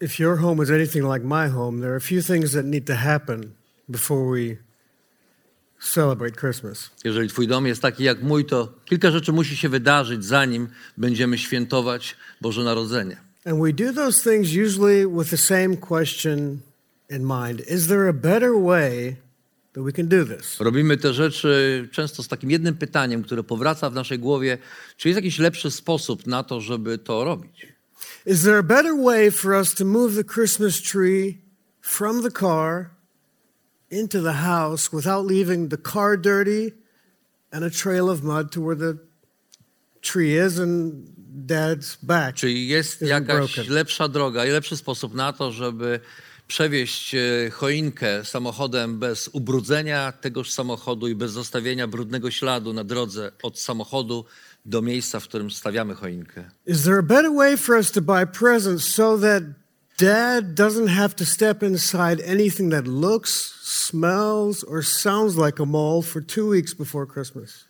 If your home is anything like my home, there are a few things that need to happen before we celebrate Christmas. Jeżeli twój dom jest taki jak mój, to kilka rzeczy musi się wydarzyć, zanim będziemy świętować Boże Narodzenie. And we do those things usually with the same question in mind Is there a better way that we can do this? Robimy te rzeczy często z takim jednym pytaniem, które powraca w naszej głowie, czy jest jakiś lepszy sposób na to, żeby to robić? Is there a better way for us to move the Christmas tree from the car into the house without leaving the car dirty and a trail of mud to where the tree is and dad's back? Czy jest jakaś broken. lepsza droga i lepszy sposób na to, żeby przewieźć e, choinkę samochodem bez ubrudzenia tegoż samochodu i bez zostawienia brudnego śladu na drodze od samochodu do miejsca, w którym stawiamy choinkę? Is there a better way for us to buy presents so that dad doesn't have to step inside anything that looks, smells, or sounds like a mole for two weeks before Christmas?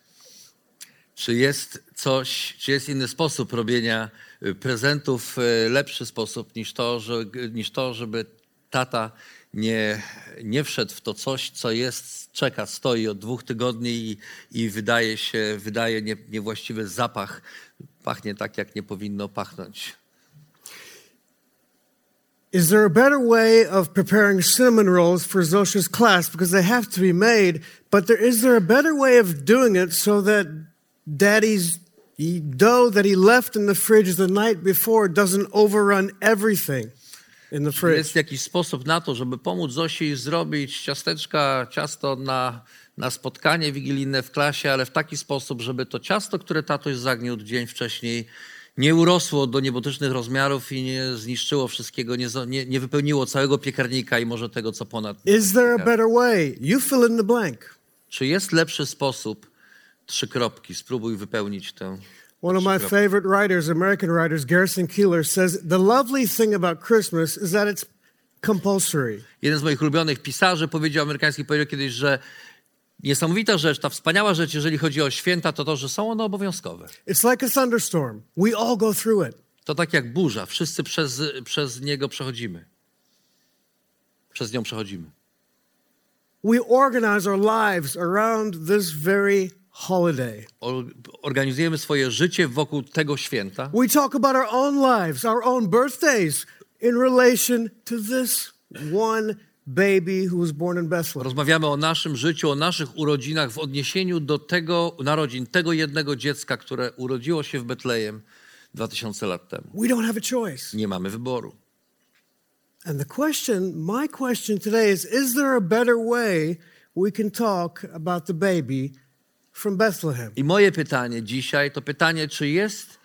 Czy jest coś, czy jest inny sposób robienia y, prezentów, y, lepszy sposób niż to, że, niż to żeby tata nie, nie wszedł w to coś, co jest, czeka, stoi od dwóch tygodni i, i wydaje się, wydaje nie, niewłaściwy zapach, pachnie tak, jak nie powinno pachnąć. Is there a better way of preparing cinnamon rolls for Zosha's class because they have to be made? But there, is there a better way of doing it so that daddy's dough that he left in the fridge the night before doesn't overrun everything jest jakiś sposób na to, żeby pomóc Zosi zrobić ciasteczka, ciasto na, na spotkanie wigilijne w klasie, ale w taki sposób, żeby to ciasto, które tatoś zagniótł dzień wcześniej, nie urosło do niebotycznych rozmiarów i nie zniszczyło wszystkiego, nie, nie, nie wypełniło całego piekarnika i może tego, co ponad. Is there a better way? You fill in the blank. Czy jest lepszy sposób? Trzy kropki, spróbuj wypełnić tę. One of my favorite writers, American writers, Garrison Keeler, says the lovely thing about Christmas is that it's compulsory. Jeden z moich ulubionych pisarzy powiedział, amerykański powiedział kiedyś, że niesamowita rzecz, ta wspaniała rzecz, jeżeli chodzi o święta, to to, że są one obowiązkowe. It's like a thunderstorm. We all go through it. To tak jak burza, wszyscy przez, przez niego przechodzimy. Przez nią przechodzimy. We organize our lives around this very holiday. Organizujemy swoje życie wokół tego święta. We talk about our own lives, our own birthdays in relation to this one baby who was born in Bethlehem. Rozmawiamy o naszym życiu, o naszych urodzinach w odniesieniu do tego narodzin, tego jednego dziecka, które urodziło się w Betlejem 2000 lat temu. We don't have a choice. Nie mamy wyboru. And the question, my question today is Is there a better way we can talk about the baby from Bethlehem? I moje pytanie dzisiaj to pytanie, czy jest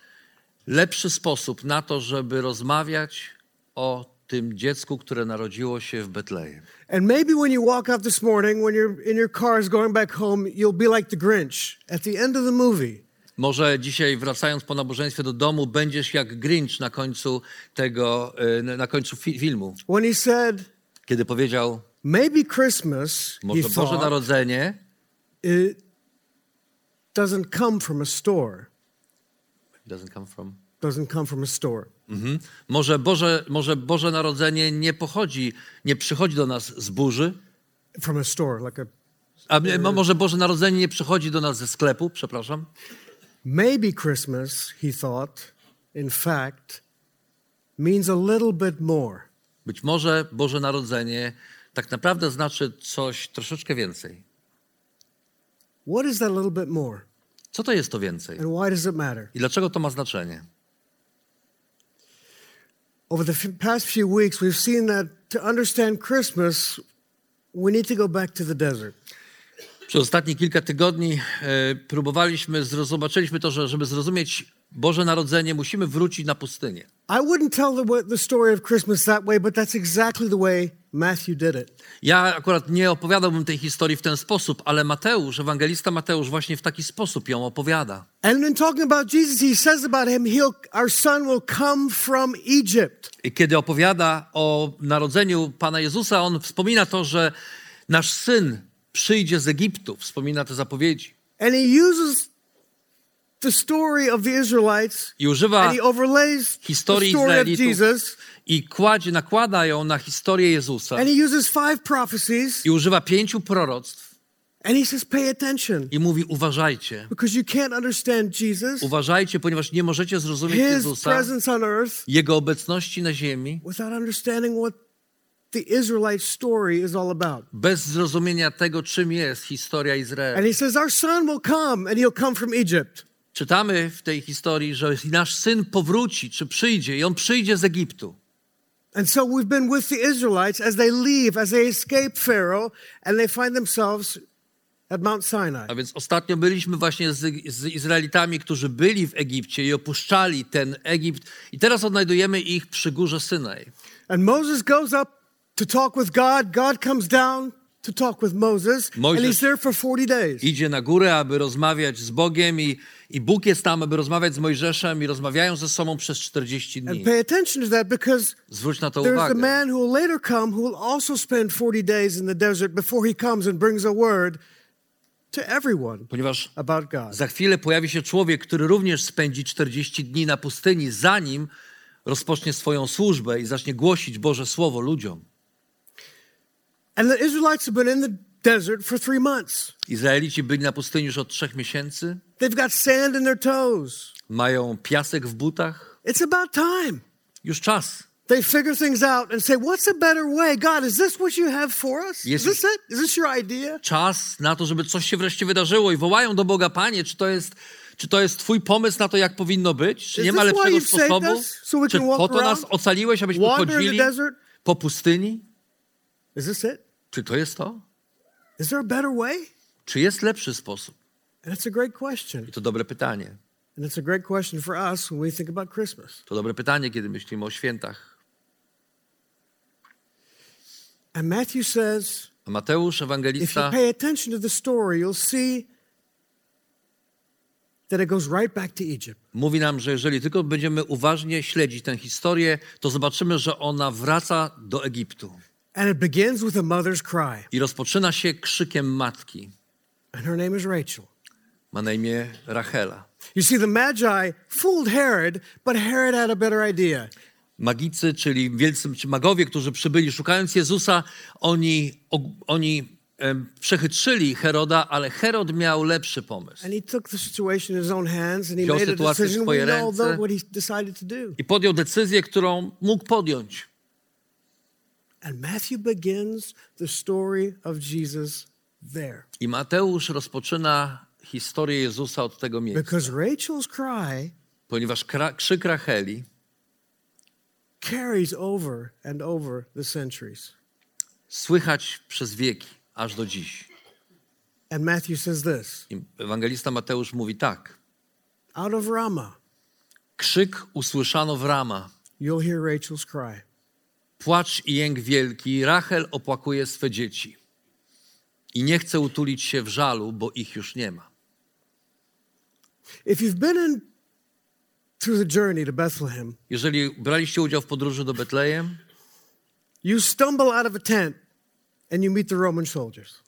lepszy sposób na to, żeby rozmawiać o tym dziecku, które narodziło się w Betlejem. And maybe when you walk out this morning, when you're in your cars going back home, you'll be like the Grinch at the end of the movie. Może dzisiaj wracając po nabożeństwie do domu, będziesz jak Grinch na końcu tego, y, na końcu fi- filmu, When he said, kiedy powiedział, Maybe Christmas, może Boże Narodzenie doesn't come from a store. doesn't come from... Doesn't come from a store. Mhm. Może, Boże, może Boże Narodzenie nie pochodzi, nie przychodzi do nas z burzy, From a store, like a a mo- może Boże Narodzenie nie przychodzi do nas ze sklepu, przepraszam. maybe Christmas, he thought, in fact, means a little bit more. Być może Boże Narodzenie tak naprawdę znaczy coś troszeczkę więcej. What is that little bit more? Co to jest to więcej? And why does it matter? I dlaczego to ma znaczenie? Over the past few weeks, we've seen that to understand Christmas, we need to go back to the desert. Przez ostatnie kilka tygodni e, próbowaliśmy, zro- zobaczyliśmy to, że żeby zrozumieć Boże Narodzenie, musimy wrócić na pustynię. I wouldn't tell the, the story of Christmas that way, but that's exactly the way Matthew did it. Ja akurat nie opowiadałbym tej historii w ten sposób, ale Mateusz, ewangelista Mateusz właśnie w taki sposób ją opowiada. And in talking about Jesus, he says about him, he'll, our son will come from Egypt. I kiedy opowiada o narodzeniu Pana Jezusa, on wspomina to, że nasz syn przyjdzie z Egiptu, wspomina te zapowiedzi. And he uses the story of the Israelites I używa and he overlays the historii Izraelitów Jesus. i kładzie, nakłada ją na historię Jezusa. And he uses five prophecies I używa pięciu proroctw and he says, pay attention i mówi uważajcie. because you can't understand Jesus, Uważajcie, ponieważ nie możecie zrozumieć his Jezusa, presence on earth, Jego obecności na ziemi, without understanding what the Israelite story is all about. bez zrozumienia tego, czym jest historia Izraela. And he says, Our son will come and he'll come from Egypt. Czytamy w tej historii, że nasz syn powróci, czy przyjdzie, i on przyjdzie z Egiptu. And so we've been with the Israelites as they leave, as they escape Pharaoh, and they find themselves at Mount Sinai. A więc ostatnio byliśmy właśnie z, z Izraelitami, którzy byli w Egipcie i opuszczali ten Egipt, i teraz odnajdujemy ich przy górze Synaj. And Moses goes up to talk with God. God comes down to talk with Moses, and Moses- he's there for 40 days. Idzie na górę, aby rozmawiać z Bogiem, i, i Bóg jest tam, aby rozmawiać z Mojżeszem, i rozmawiają ze sobą przez 40 And dni. pay attention to that because Zwróć na to there's a uwagę. man who will later come who will also spend 40 days in the desert before he comes and brings a word to everyone Ponieważ about God. Za chwilę pojawi się człowiek, który również spędzi 40 dni na pustyni, zanim rozpocznie swoją służbę i zacznie głosić Boże Słowo ludziom. And the Israelites have been in the desert for three months. Izraelici byli na pustyni już od trzech miesięcy, They've got sand in their toes. mają piasek w butach. It's about time. Już czas. They figure things out and say, What's a better way? God, is this what you have for us? Yes, Is this it? Is this your idea? Czas na to, żeby coś się wreszcie wydarzyło i wołają do Boga, Panie, czy to jest, czy to jest Twój pomysł na to, jak powinno być? Czy nie ma lepszego sposobu? So Czy po to nas ocaliłeś, abyśmy chodzili po pustyni? Is this it? Czy to jest to? Is there a better way? Czy jest lepszy sposób? And it's a great question. I to dobre pytanie. And it's a great question for us when we think about Christmas. To dobre pytanie, kiedy myślimy o świętach. And Matthew says, A Mateusz, if you ewangelista, pay attention to the story, you'll see that it goes right back to Egypt. mówi nam, że jeżeli tylko będziemy uważnie śledzić tę historię, to zobaczymy, że ona wraca do Egiptu. And it begins with a mother's cry. I rozpoczyna się krzykiem matki. And her name is Rachel. Ma na imię Rachela. You see, the Magi fooled Herod, but Herod had a better idea. Magicy, czyli wielcy czy magowie, którzy przybyli szukając Jezusa, oni, oni przechytrzyli Heroda, ale Herod miał lepszy pomysł. And he took the situation in his own hands and he Wziął sytuację w swoje ręce. what he decided to do. I podjął decyzję, którą mógł podjąć. And Matthew begins the story of Jesus there. I Mateusz rozpoczyna historię Jezusa od tego miejsca. Because Rachel's cry Ponieważ krzyk Racheli carries over and over the centuries. słychać przez wieki, aż do dziś. And Matthew says this I ewangelista Mateusz mówi tak. Out of Ramah, Krzyk usłyszano w Rama. you'll hear Rachel's cry. Płacz i jęk wielki. Rachel opłakuje swe dzieci. I nie chce utulić się w żalu, bo ich już nie ma. If you've been in through the journey to Bethlehem, Jeżeli braliście udział w podróży do Betlejem, you stumble out of a tent and you meet the Roman soldiers.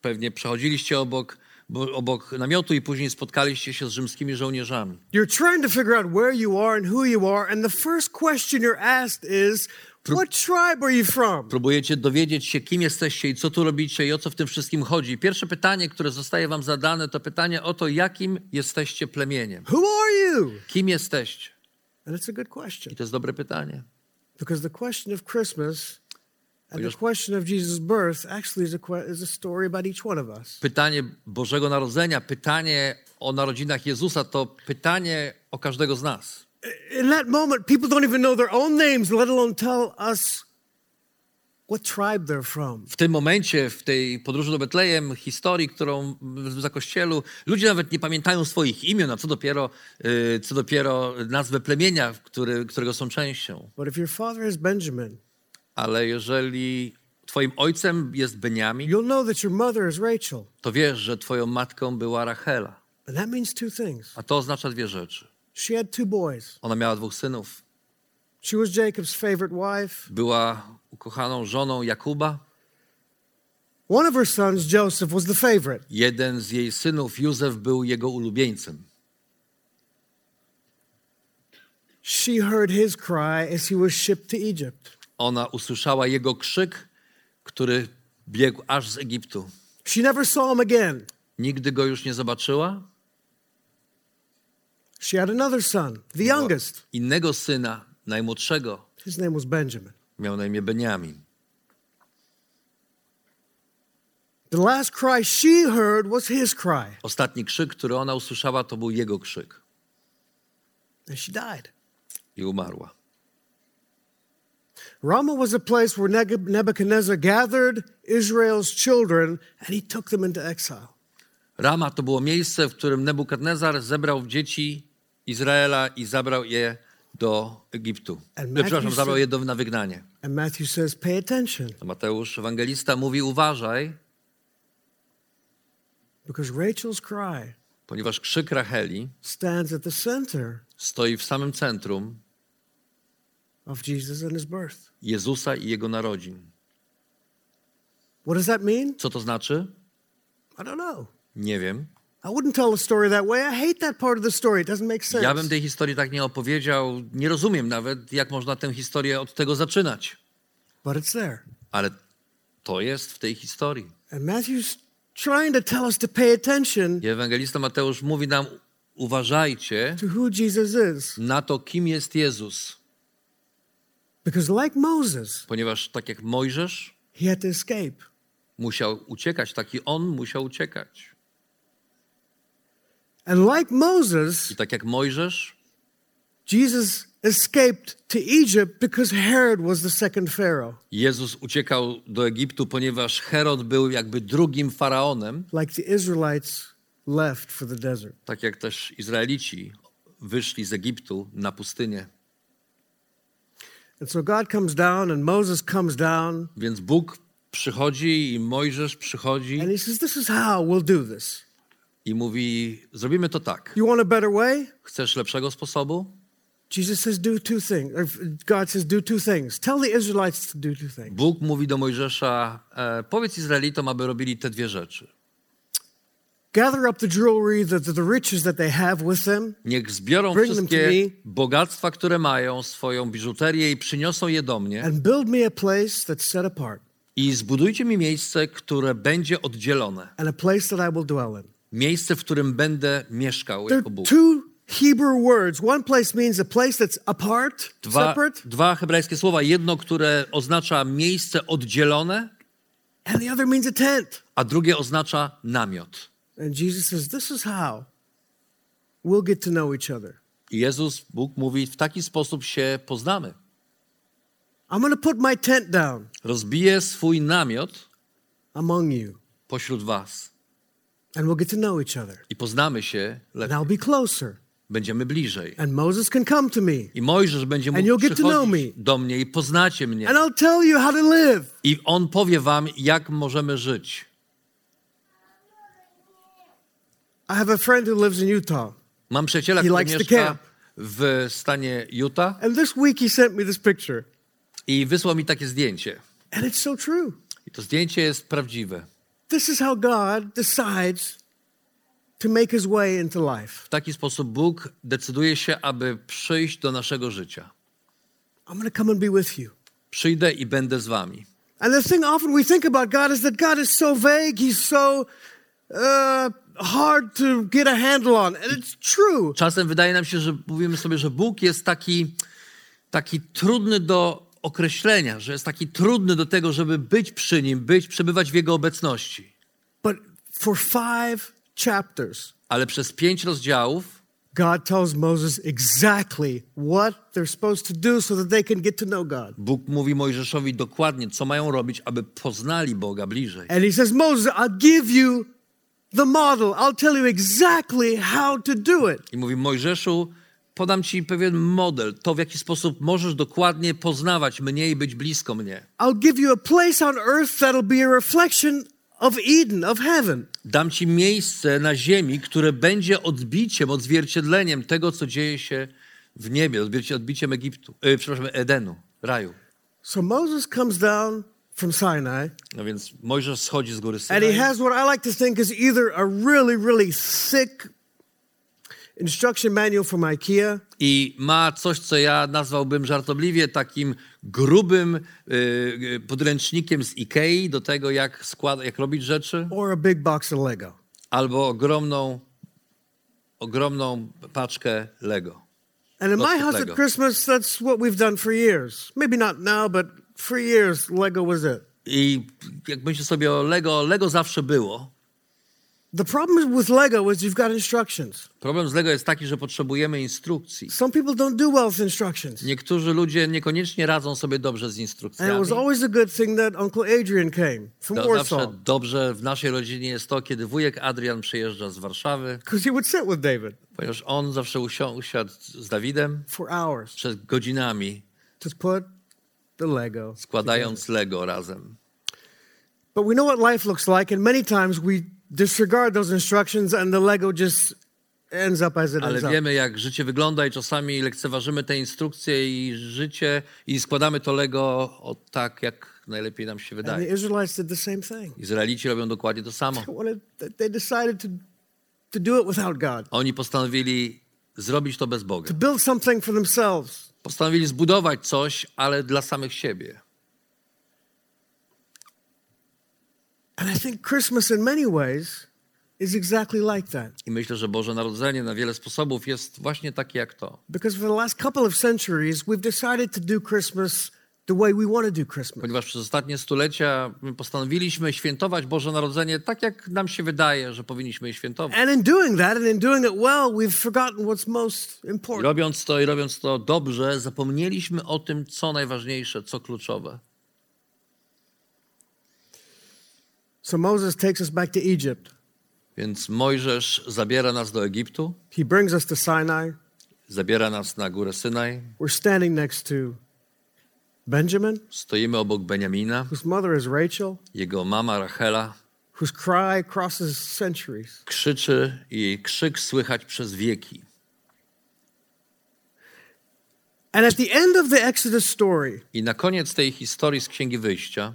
pewnie przechodziliście obok, bo, obok namiotu i później spotkaliście się z rzymskimi żołnierzami. You're trying to figure out where you are and who you are, and the first question you're asked is, What tribe are you from? Próbujecie dowiedzieć się, kim jesteście i co tu robicie i o co w tym wszystkim chodzi. Pierwsze pytanie, które zostaje wam zadane, to pytanie o to, jakim jesteście plemieniem. Who are you? Kim jesteście? And it's a good question I to jest dobre pytanie. because the question of Christmas Pytanie Bożego Narodzenia, pytanie o narodzinach Jezusa to pytanie o każdego z nas. In that moment, people don't even know their own names, let alone tell us what tribe they're from. W tym momencie, w tej podróży do Betlejem, historii, którą w zakościelu, ludzie nawet nie pamiętają swoich imion, a co dopiero, y, co dopiero nazwę plemienia, który, którego są częścią. But if your father is Benjamin, Ale jeżeli twoim ojcem jest Beniamin, you'll know that your mother is Rachel. to wiesz, że twoją matką była Rachela. And that means two things. A to oznacza dwie rzeczy. She had two boys. Ona miała dwóch synów. She was Jacob's favorite wife. Była ukochaną żoną Jakuba. One of her sons, Joseph, was the favorite. Jeden z jej synów, Józef, był jego ulubieńcem. She heard his cry as he was shipped to Egypt. Ona usłyszała jego krzyk, który biegł aż z Egiptu. She never saw him again. Nigdy go już nie zobaczyła. She had another son, the youngest. Innego syna, najmłodszego, His name was Benjamin. miał na imię Beniamin. The last cry she heard was his cry, Ostatni krzyk, który ona usłyszała, to był jego krzyk. and she died. I umarła. Ramah was a place where Nebuchadnezzar gathered Israel's children and he took them into exile. Rama to było miejsce, w którym Nebukadnezar zebrał dzieci Izraela i zabrał je do Egiptu. Przepraszam, zabrał je do, na wygnanie. And Matthew says, Pay attention, A Mateusz, ewangelista, mówi uważaj, because Rachel's cry ponieważ krzyk Racheli stands at the center stoi w samym centrum of Jesus and his birth. Jezusa i Jego narodzin. What does that mean? Co to znaczy? I don't know. Nie wiem. I wouldn't tell a story that way. I hate that part of the story. It doesn't make sense. Ja bym tej historii tak nie opowiedział. Nie rozumiem nawet, jak można tę historię od tego zaczynać. But it's there. Ale to jest w tej historii. And Matthew's trying to tell us to pay attention I ewangelista Mateusz mówi nam, uważajcie to who Jesus is. na to, kim jest Jezus. Because, like Moses, Ponieważ tak jak Mojżesz he had to escape. musiał uciekać, tak i on musiał uciekać. And like Moses, I tak jak Mojżesz, Jesus escaped to Egypt because Herod was the second Pharaoh. Jezus uciekał do Egiptu, ponieważ Herod był jakby drugim faraonem, Like the Israelites left for the desert. tak jak też Izraelici wyszli z Egiptu na pustynię. And so God comes down and Moses comes down Więc Bóg przychodzi i Mojżesz przychodzi and he says, This is how we'll do this. i mówi: Zrobimy to tak. You want a better way? Chcesz lepszego sposobu? Jesus says, Do two things. God says, Do two things. Tell the Israelites to do two things. Bóg mówi do Mojżesza: e, Powiedz Izraelitom, aby robili te dwie rzeczy. Gather up the jewelry, the, the, riches that they have with them, Niech zbiorą Bring them to wszystkie me. bogactwa, które mają, swoją biżuterię i przyniosą je do mnie. and build me a place that's set apart I zbudujcie mi miejsce, które będzie oddzielone. and a place that I will dwell in. Miejsce, w którym będę mieszkał jako Bóg. two Hebrew words. One place means a place that's apart, Dwa, separate, dwa hebrajskie słowa. Jedno, które oznacza miejsce oddzielone, and the other means a tent. a drugie oznacza namiot. And Jesus says, This is how we'll get to know each other. I Jezus, Bóg mówi, w taki sposób się poznamy. I'm to put my tent down Rozbiję swój namiot among you, pośród was and we'll get to know each other. i poznamy się And lepiej. I'll be closer. Będziemy bliżej. And Moses can come to me, I Mojżesz będzie And mógł you'll get to know przychodzić me. do mnie i poznacie mnie. and I'll tell you how to live. I on powie wam, jak możemy żyć. I have a friend who lives in Utah, Mam przyjaciela, He który mieszka w stanie Utah and this week he sent me this picture. i wysłał mi takie zdjęcie. And it's so true. I to zdjęcie jest prawdziwe. This is how God decides to make his way into life. W taki sposób Bóg decyduje się, aby przyjść do naszego życia. I'm going to come and be with you. Przyjdę i będę z wami. And the thing often we think about God is that God is so vague, he's so uh, hard to get a handle on. And it's true. Czasem wydaje nam się, że mówimy sobie, że Bóg jest taki, taki trudny do określenia, że jest taki trudny do tego, żeby być przy Nim, być, przebywać w Jego obecności. But for five chapters, Ale przez pięć rozdziałów God tells Moses exactly what they're supposed to do so that they can get to know God. Bóg mówi Mojżeszowi dokładnie, co mają robić, aby poznali Boga bliżej. And he says, Moses, I'll give you the model. I'll tell you exactly how to do it. I mówi Mojżeszu, podam ci pewien model, to w jaki sposób możesz dokładnie poznawać mnie i być blisko mnie. I'll give you a place on earth that'll be a reflection of Eden, of heaven. Dam ci miejsce na ziemi, które będzie odbiciem, odzwierciedleniem tego, co dzieje się w niebie, odbicie- odbiciem Egiptu, e, przepraszam, Edenu, raju. So Moses comes down from Sinai, No więc Mojżesz schodzi z góry and he Synaj has what I like to think is either a really, really thick instruction manual from IKEA i ma coś, co ja nazwałbym żartobliwie takim grubym y, y, podręcznikiem z Ikei do tego, jak, składa, jak robić rzeczy, or a big box of Lego. albo ogromną, ogromną paczkę Lego. And in my house Lego. at Christmas, that's what we've done for years. Maybe not now, but for years, Lego was it. I jak myślę sobie o Lego, Lego zawsze było. The problem with Lego is you've got instructions. Problem z Lego jest taki, że potrzebujemy instrukcji. Some people don't do well with instructions. Niektórzy ludzie niekoniecznie radzą sobie dobrze z And it instrukcjami. was always a good thing that Uncle Adrian came from To zawsze Warsaw dobrze w naszej rodzinie jest to, kiedy wujek Adrian przyjeżdża z Warszawy, because he would sit with David ponieważ on zawsze usiadł z Dawidem for hours przed godzinami, to put the Lego. składając Lego razem. But we know what life looks like, and many times we disregard those instructions and the Lego just ends up as it Ale wiemy, jak życie wygląda i czasami lekceważymy te instrukcje i życie i składamy to Lego tak, jak najlepiej nam się And wydaje. the Israelites did the same thing. Izraelici robią dokładnie to samo. They decided to, to do it without God, Oni postanowili zrobić to bez Boga. to build something for themselves. Postanowili zbudować coś, ale dla samych siebie. And I think Christmas, in many ways, is exactly like that. I myślę, że Boże Narodzenie na wiele sposobów jest właśnie takie jak to. Because for the last couple of centuries, we've decided to do Christmas Ponieważ przez ostatnie stulecia my postanowiliśmy świętować Boże Narodzenie tak, jak nam się wydaje, że powinniśmy je świętować. And in doing that and in doing it well, we've forgotten what's most I robiąc to i robiąc to dobrze, zapomnieliśmy o tym, co najważniejsze, co kluczowe. So Moses takes us back to Egypt. Więc Mojżesz zabiera nas do Egiptu, He brings us to Sinai. zabiera nas na górę Synaj. We're standing next to Benjamin, Stoimy obok Beniamina, whose mother is Rachel, jego mama Rachela whose cry crosses centuries. krzyczy i jej krzyk słychać przez wieki. And at the end of the Exodus story, I na koniec tej historii z Księgi Wyjścia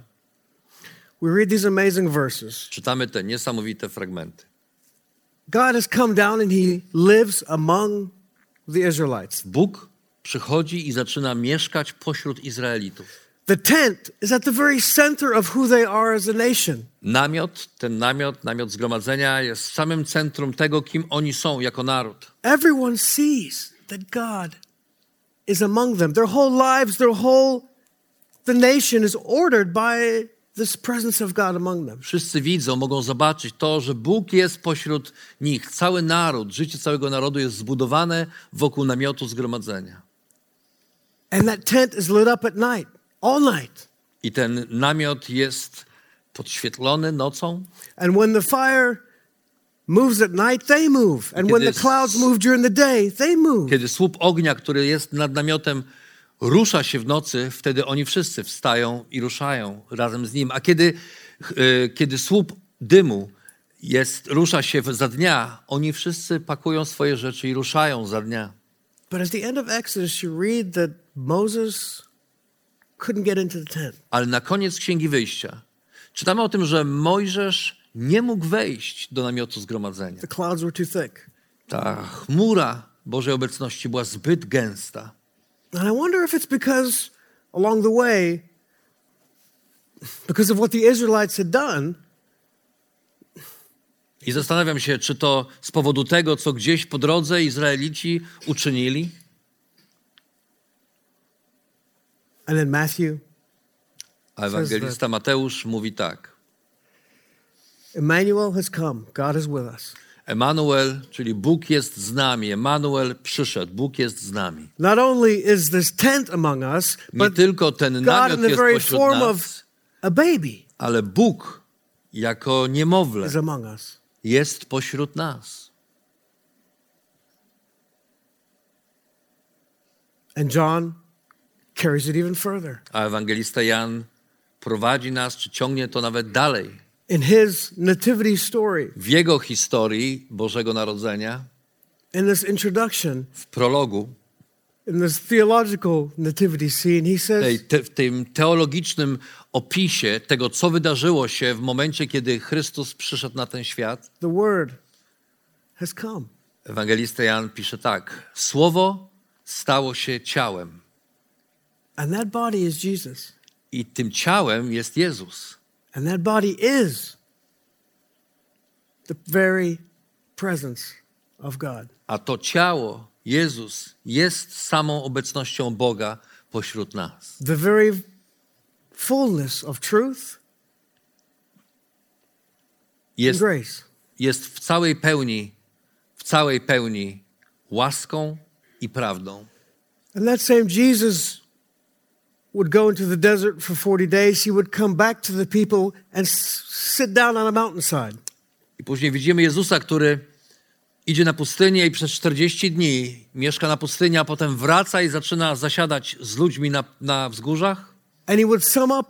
we read these amazing verses. czytamy te niesamowite fragmenty. God has come down and he lives among the Israelites. Bóg przychodzi i zaczyna mieszkać pośród Izraelitów. The tent is at the very center of who they are as a nation. Namiot, ten namiot, namiot zgromadzenia jest w samym centrum tego, kim oni są jako naród. Everyone sees that God is among them. Their whole lives, their whole the nation is ordered by this presence of God among them. Wszyscy widzą, mogą zobaczyć to, że Bóg jest pośród nich. Cały naród, życie całego narodu jest zbudowane wokół namiotu zgromadzenia. And that tent is lit up at night, all night. I ten namiot jest podświetlony nocą. And when the fire moves at night, they move. And when the clouds move during the day, they move. Kiedy słup ognia, który jest nad namiotem, rusza się w nocy, wtedy oni wszyscy wstają i ruszają razem z nim. A kiedy, e, kiedy słup dymu jest, rusza się za dnia, oni wszyscy pakują swoje rzeczy i ruszają za dnia. Ale na koniec Księgi Wyjścia czytamy o tym, że Mojżesz nie mógł wejść do namiotu zgromadzenia. The clouds were too thick. Ta chmura Bożej obecności była zbyt gęsta. And I wonder if it's because along the way, because of what the Israelites had done, I zastanawiam się, czy to z powodu tego, co gdzieś po drodze Izraelici uczynili. and then Matthew, A ewangelista Mateusz mówi tak. Emmanuel has come. God is with us. Emanuel, czyli Bóg jest z nami. Emanuel przyszedł, Bóg jest z nami. Not only is this tent among us, Nie but tylko ten God namiot in the jest very pośród form nas, of a baby ale Bóg jako niemowlę is among us. Jest pośród nas. And John carries it even further. A ewangelista Jan prowadzi nas, czy ciągnie to nawet dalej. In his nativity story, W jego historii Bożego Narodzenia, in this introduction, w prologu, in this theological nativity scene, he tej, says, te, w tym teologicznym opisie tego, co wydarzyło się w momencie, kiedy Chrystus przyszedł na ten świat, The word has come. ewangelista Jan pisze tak: Słowo stało się ciałem, And that body is Jesus. i tym ciałem jest Jezus. And that body is the very presence of God. A to ciało, Jezus, jest samą obecnością Boga pośród nas. The very fullness of truth and Jest, grace. jest w całej pełni, w całej pełni łaską i prawdą. And that same Jesus would go into the desert for 40 days. He would come back to the people and sit down on a mountainside. I później widzimy Jezusa, który idzie na pustynię i przez 40 dni mieszka na pustyni, a potem wraca i zaczyna zasiadać z ludźmi na, na wzgórzach. And he would sum up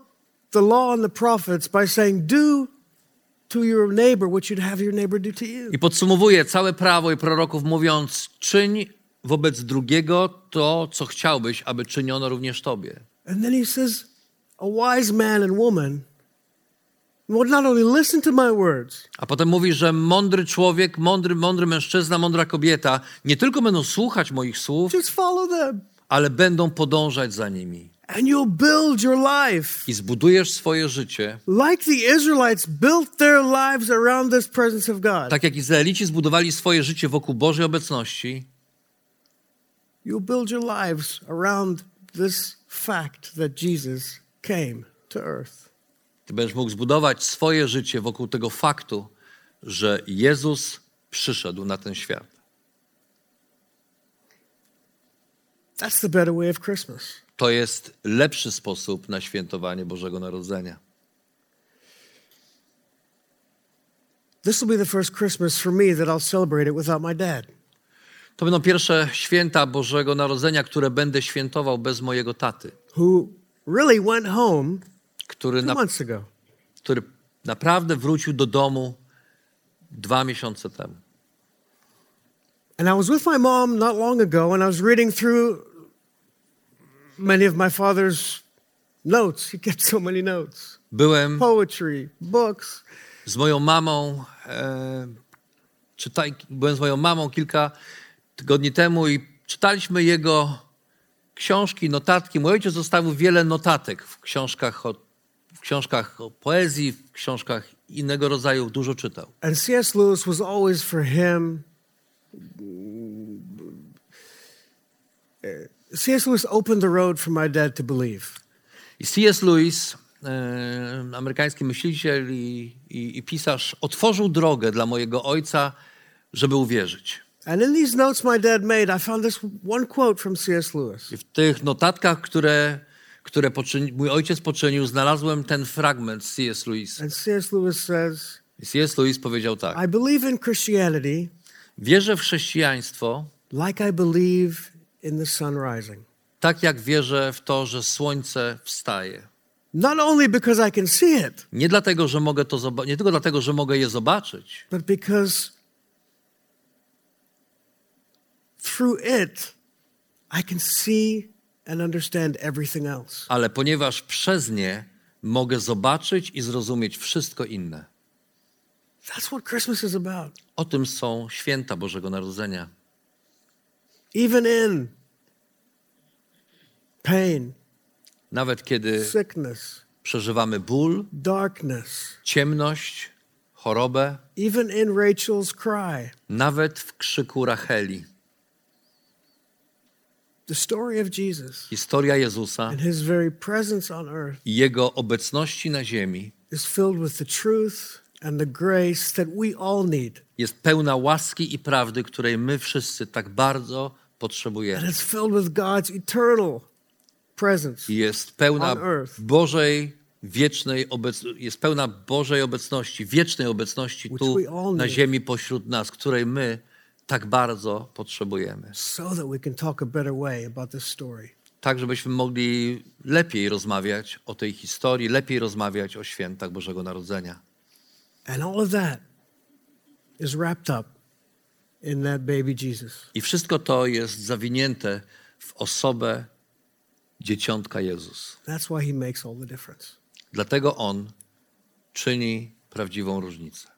the law and the prophets by saying, Do to your neighbor what you'd have your neighbor do to you. I podsumowuje całe prawo i proroków, mówiąc: czyń wobec drugiego to, co chciałbyś, aby czyniono również tobie. And then he says, A wise man and woman would not only listen to my words, A potem mówi, że mądry człowiek, mądry, mądry mężczyzna, mądra kobieta nie tylko będą słuchać moich słów, ale będą podążać za nimi. And you'll build your life I zbudujesz swoje życie, like the Israelites built their lives around this presence of God. tak jak Izraelici zbudowali swoje życie wokół Bożej obecności. You'll build your lives around this fact that Jesus came to earth. Ty będziesz mógł zbudować swoje życie wokół tego faktu, że Jezus przyszedł na ten świat. That's the better way of Christmas. To jest lepszy sposób na świętowanie Bożego Narodzenia. This will be the first Christmas for me that I'll celebrate it without my dad. To będą pierwsze święta Bożego Narodzenia, które będę świętował bez mojego taty, who really went home który, na, który naprawdę wrócił do domu dwa miesiące temu. And I was with my mom not long ago, and I was reading through many of my father's notes. He kept so many notes Byłem poetry, books. z moją mamą, e, czytaj, byłem z moją mamą kilka tygodni temu i czytaliśmy jego książki, notatki. Mój ojciec zostawił wiele notatek w książkach o, w książkach o poezji, w książkach innego rodzaju, dużo czytał. And C.S. Lewis was always for him. C.S. Lewis opened the road for my dad to believe. I C.S. Lewis, e, amerykański myśliciel i, i, i pisarz, otworzył drogę dla mojego ojca, żeby uwierzyć. And in these notes my dad made, I found this one quote from C.S. Lewis. I w tych notatkach, które, które poczyni, mój ojciec poczynił, znalazłem ten fragment z C.S. Lewis. And C.S. Lewis says, C.S. Lewis powiedział tak. I believe in Christianity Wierzę w chrześcijaństwo like I believe in the sun rising. tak, jak wierzę w to, że słońce wstaje. Not only because I can see it, Nie dlatego, że mogę to nie tylko dlatego, że mogę je zobaczyć, but because through it, I can see ale ponieważ przez nie mogę zobaczyć i zrozumieć wszystko inne. That's what Christmas is about. O tym są święta Bożego Narodzenia. Even in pain, Nawet kiedy sickness, przeżywamy ból, darkness, ciemność, chorobę, even in Rachel's cry, nawet w krzyku Racheli. The story of Jesus Historia Jezusa and his very presence on earth i Jego obecności na ziemi is filled with the truth and the grace that we all need. jest pełna łaski i prawdy, której my wszyscy tak bardzo And potrzebujemy. it's filled with God's eternal presence. I Jest pełna On earth. Bożej wiecznej obecności, jest pełna Bożej obecności, wiecznej obecności Which tu we all na need. ziemi pośród nas, której my tak bardzo potrzebujemy. so that we can talk a better way about this story. Tak, żebyśmy mogli lepiej rozmawiać o tej historii, lepiej rozmawiać o świętach Bożego Narodzenia. And all of that is wrapped up in that baby Jesus. I wszystko to jest zawinięte w osobę dzieciątka Jezus. That's why he makes all the difference. Dlatego On czyni prawdziwą różnicę.